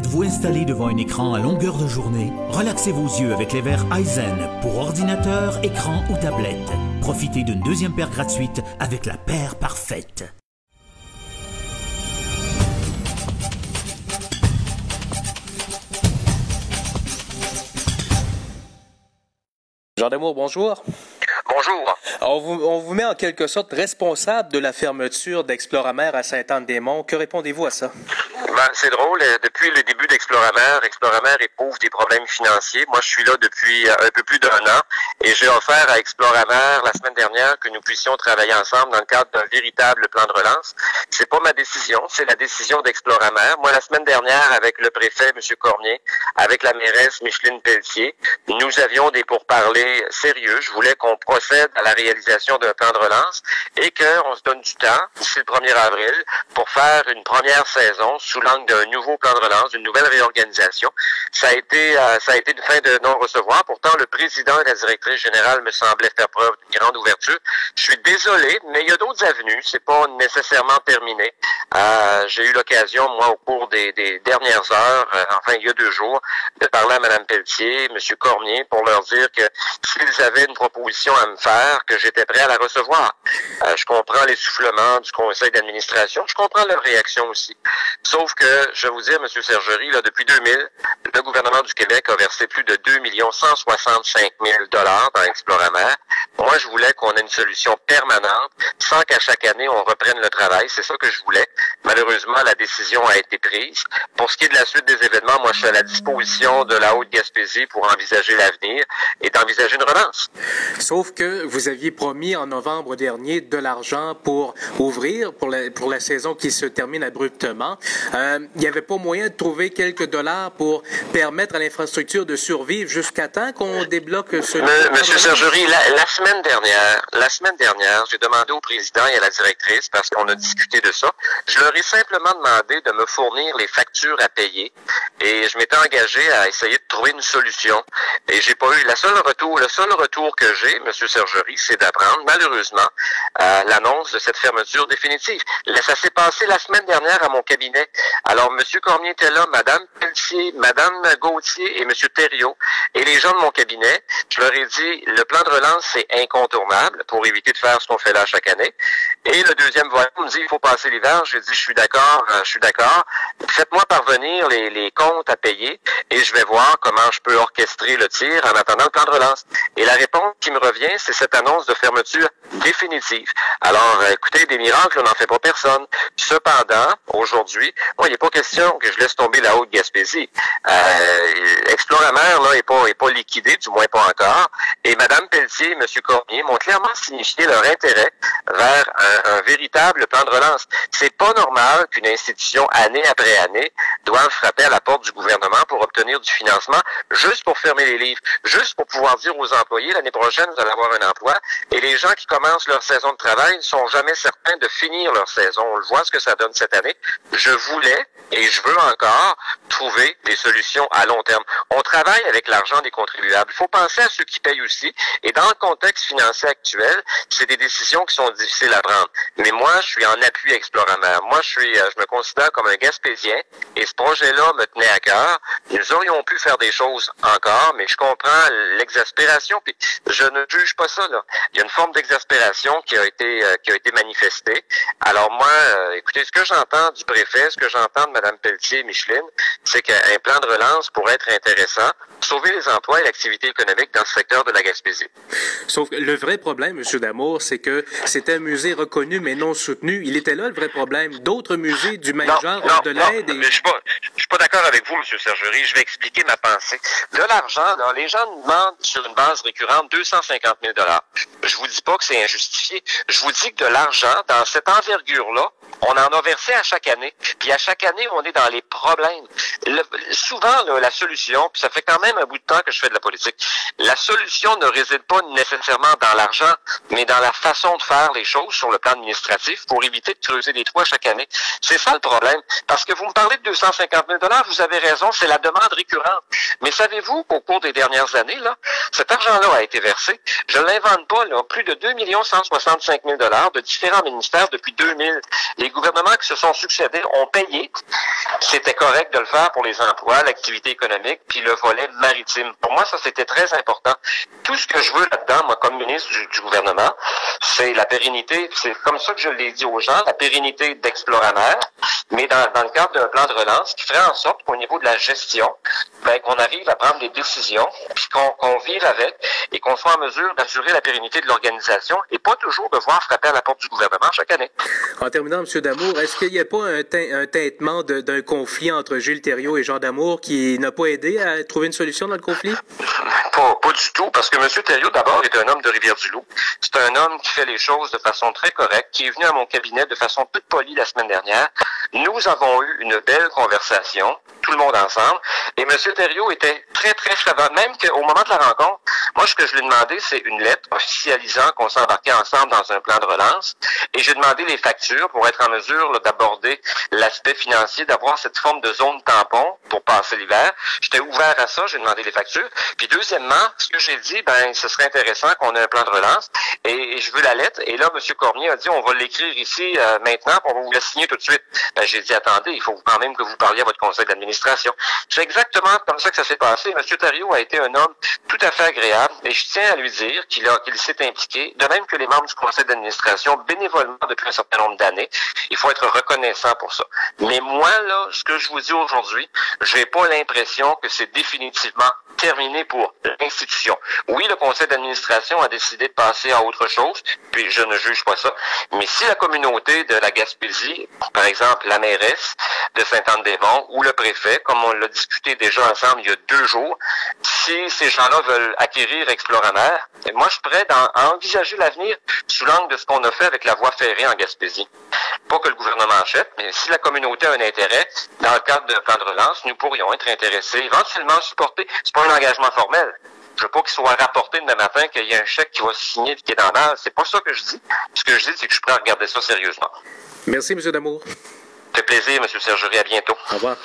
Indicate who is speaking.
Speaker 1: Êtes-vous installé devant un écran à longueur de journée? Relaxez vos yeux avec les verres Eisen pour ordinateur, écran ou tablette. Profitez d'une deuxième paire gratuite avec la paire parfaite.
Speaker 2: Jean Damour, bonjour.
Speaker 3: Bonjour.
Speaker 2: On vous, met en quelque sorte responsable de la fermeture d'Exploramer à Saint-Anne-des-Monts. Que répondez-vous à ça?
Speaker 3: Ben, c'est drôle. euh, Depuis le début d'Exploramer, Exploramer éprouve des problèmes financiers. Moi, je suis là depuis euh, un peu plus d'un an et j'ai offert à Exploramer la semaine dernière que nous puissions travailler ensemble dans le cadre d'un véritable plan de relance. C'est pas ma décision, c'est la décision d'Exploramer. Moi, la semaine dernière, avec le préfet, M. Cormier, avec la mairesse Micheline Pelletier, nous avions des pourparlers sérieux. Je voulais qu'on procède à la réalisation d'un plan de relance et qu'on se donne du temps, d'ici le 1er avril, pour faire une première saison sous l'angle d'un nouveau plan de relance, d'une nouvelle réorganisation. Ça a été, euh, ça a été une fin de non-recevoir. Pourtant, le président et la directrice générale me semblaient faire preuve d'une grande ouverture. Je suis désolé, mais il y a d'autres avenues. C'est pas nécessairement terminé. Euh, J'ai eu l'occasion, moi, au cours des, dernières heures, euh, enfin il y a deux jours, de parler à Mme Pelletier, M. Cormier, pour leur dire que s'ils avaient une proposition à me faire, que j'étais prêt à la recevoir. Euh, je comprends l'essoufflement du conseil d'administration. Je comprends leur réaction aussi. Sauf que, je vais vous dire, M. Sergerie, là, depuis 2000, le gouvernement du Québec a versé plus de 2 165 000 dollars dans Exploramer. Moi, je voulais qu'on ait une solution permanente sans qu'à chaque année, on reprenne le travail. C'est ça que je voulais. Malheureusement, la décision a été prise. Pour ce qui est de la suite des événements, moi, je suis à la disposition de la Haute-Gaspésie pour envisager l'avenir et d'envisager une relance.
Speaker 2: Sauf que vous aviez promis en novembre dernier de l'argent pour ouvrir pour la, pour la saison qui se termine abruptement. Euh, il n'y avait pas moyen de trouver quelques dollars pour permettre à l'infrastructure de survivre jusqu'à temps qu'on débloque ce...
Speaker 3: Me- Monsieur Sergerie, la, la semaine dernière, la semaine dernière, j'ai demandé au président et à la directrice, parce qu'on a discuté de ça, je leur ai simplement demandé de me fournir les factures à payer et je m'étais engagé à essayer de trouver une solution. Et j'ai pas eu la seule retour, le seul retour que j'ai, Monsieur Sergerie, c'est d'apprendre malheureusement euh, l'annonce de cette fermeture définitive. Ça s'est passé la semaine dernière à mon cabinet. Alors Monsieur Cormier était là, Madame Pelletier, Madame Gauthier et Monsieur Thériault et les gens de mon cabinet. Je leur ai dit le plan de relance c'est incontournable pour éviter de faire ce qu'on fait là chaque année. Et le deuxième volet me dit il faut passer l'hiver. J'ai dit je suis d'accord, euh, je suis d'accord. Faites-moi parvenir les, les comptes à payer et je vais voir comment je peux orchestrer le tir en attendant le plan de relance. Et la réponse qui me revient, c'est cette annonce de fermeture définitive. Alors, euh, écoutez, des miracles, on n'en fait pas personne. Cependant, aujourd'hui, moi, il n'est pas question que je laisse tomber la haute Gaspésie. Euh, Exploramer, là, est pas, pas liquidé, du moins pas encore. Et Mme Pelletier et M'ont clairement signifié leur intérêt vers un, un véritable plan de relance. C'est pas normal qu'une institution, année après année, doive frapper à la porte du gouvernement pour obtenir du financement, juste pour fermer les livres, juste pour pouvoir dire aux employés, l'année prochaine, vous allez avoir un emploi. Et les gens qui commencent leur saison de travail ne sont jamais certains de finir leur saison. On le voit ce que ça donne cette année. Je voulais et je veux encore trouver des solutions à long terme. On travaille avec l'argent des contribuables. Il faut penser à ceux qui payent aussi. Et dans le contexte financier actuel, c'est des décisions qui sont difficiles à prendre. Mais moi, je suis en appui Exploramer. Moi, je suis, euh, je me considère comme un Gaspésien et ce projet-là me tenait à cœur. Nous aurions pu faire des choses encore, mais je comprends l'exaspération. Puis je ne juge pas ça. Là. Il y a une forme d'exaspération qui a été euh, qui a été manifestée. Alors moi, euh, écoutez, ce que j'entends du préfet, ce que j'entends de Mme Pelletier et Micheline, c'est qu'un plan de relance pourrait être intéressant, sauver les emplois et l'activité économique dans ce secteur de la Gaspésie.
Speaker 2: Sauf que le vrai problème, M. Damour, c'est que c'est un musée reconnu mais non soutenu. Il était là le vrai problème. D'autres musées du même genre ont de l'aide.
Speaker 3: mais je suis pas, je suis pas d'accord avec vous, M. Sergerie. Je vais expliquer ma pensée. De l'argent, les gens demandent sur une base récurrente 250 000 Je vous dis pas que c'est injustifié. Je vous dis que de l'argent, dans cette envergure-là, on en a versé à chaque année. Puis à chaque année, on est dans les problèmes. Souvent, la solution, puis ça fait quand même un bout de temps que je fais de la politique, la solution ne réside pas nécessairement dans l'argent, mais dans la façon de faire les choses sur le plan administratif pour éviter de creuser des trous à chaque année. C'est ça le problème. Parce que vous me parlez de 250 000 vous avez raison, c'est la demande récurrente. Mais savez-vous qu'au cours des dernières années, là, cet argent-là a été versé, je l'invente pas, là, plus de 2 165 000 de différents ministères depuis 2000. Les gouvernements qui se sont succédés ont payé. C'était correct de le faire pour les emplois, l'activité économique, puis le volet maritime. Pour moi, ça, c'était très important. Tout ce que je veux là-dedans, moi, comme ministre du, gouvernement, c'est la pérennité, c'est comme ça que je l'ai dit aux gens, la pérennité d'Exploramer, mais dans le cadre d'un plan de relance qui ferait en sorte qu'au niveau de la gestion, ben, qu'on arrive à prendre des décisions, puis qu'on vive avec, et qu'on soit en mesure d'assurer la pérennité de l'organisation, et pas toujours devoir frapper à la porte du gouvernement chaque année.
Speaker 2: En terminant, M. Damour, est-ce qu'il n'y a pas un, un teintement d'un conflit entre Gilles Thériault et Jean Damour qui n'a pas aidé à trouver une solution dans le conflit?
Speaker 3: Pas, pas du tout, parce que M. Thériault, d'abord, est un homme de Rivière-du-Loup. C'est un homme qui fait les choses de façon très correcte, qui est venu à mon cabinet de façon toute polie la semaine dernière. Nous avons eu une belle conversation, le monde ensemble, et M. Thériault était très, très favorable, même qu'au moment de la rencontre, moi, ce que je lui ai demandé, c'est une lettre officialisant qu'on s'embarquait ensemble dans un plan de relance, et j'ai demandé les factures pour être en mesure d'aborder l'aspect financier, d'avoir cette forme de zone tampon pour passer l'hiver. J'étais ouvert à ça, j'ai demandé les factures. Puis deuxièmement, ce que j'ai dit, ben, ce serait intéressant qu'on ait un plan de relance, et, je veux la lettre. Et là, M. Cormier a dit, on va l'écrire ici euh, maintenant, on va vous la signer tout de suite. Ben, j'ai dit, attendez, il faut quand même que vous parliez à votre conseil d'administration. C'est exactement comme ça que ça s'est passé. M. Thériault a été un homme tout à fait agréable, et je tiens à lui dire qu'il s'est impliqué, de même que les membres du conseil d'administration, bénévolement depuis un certain nombre d'années. Il faut être reconnaissant pour ça. Mais moi, là, ce que je vous dis aujourd'hui, j'ai pas l'impression que c'est définitivement terminé pour l'institution. Oui, le conseil d'administration a décidé de passer à autre chose, puis je ne juge pas ça. Mais si la communauté de la Gaspésie, par exemple la mairesse de Saint-Anne-des-Monts ou le préfet, comme on l'a discuté déjà ensemble il y a deux jours, si ces gens-là veulent acquérir Exploramer, moi je suis prêt à envisager l'avenir sous l'angle de ce qu'on a fait avec la voie ferrée en Gaspésie. Pas que le gouvernement achète, mais si la communauté a un intérêt, dans le cadre d'un plan de relance, nous pourrions être intéressés, éventuellement supporter. C'est pas un engagement formel. Je veux pas qu'il soit rapporté demain matin qu'il y a un chèque qui va signer et qui est dans l'âge. C'est pas ça que je dis. Ce que je dis, c'est que je suis prêt à regarder ça sérieusement.
Speaker 2: Merci, M. Damour.
Speaker 3: Ça fait plaisir, M. Sergerie. À bientôt.
Speaker 2: Au revoir.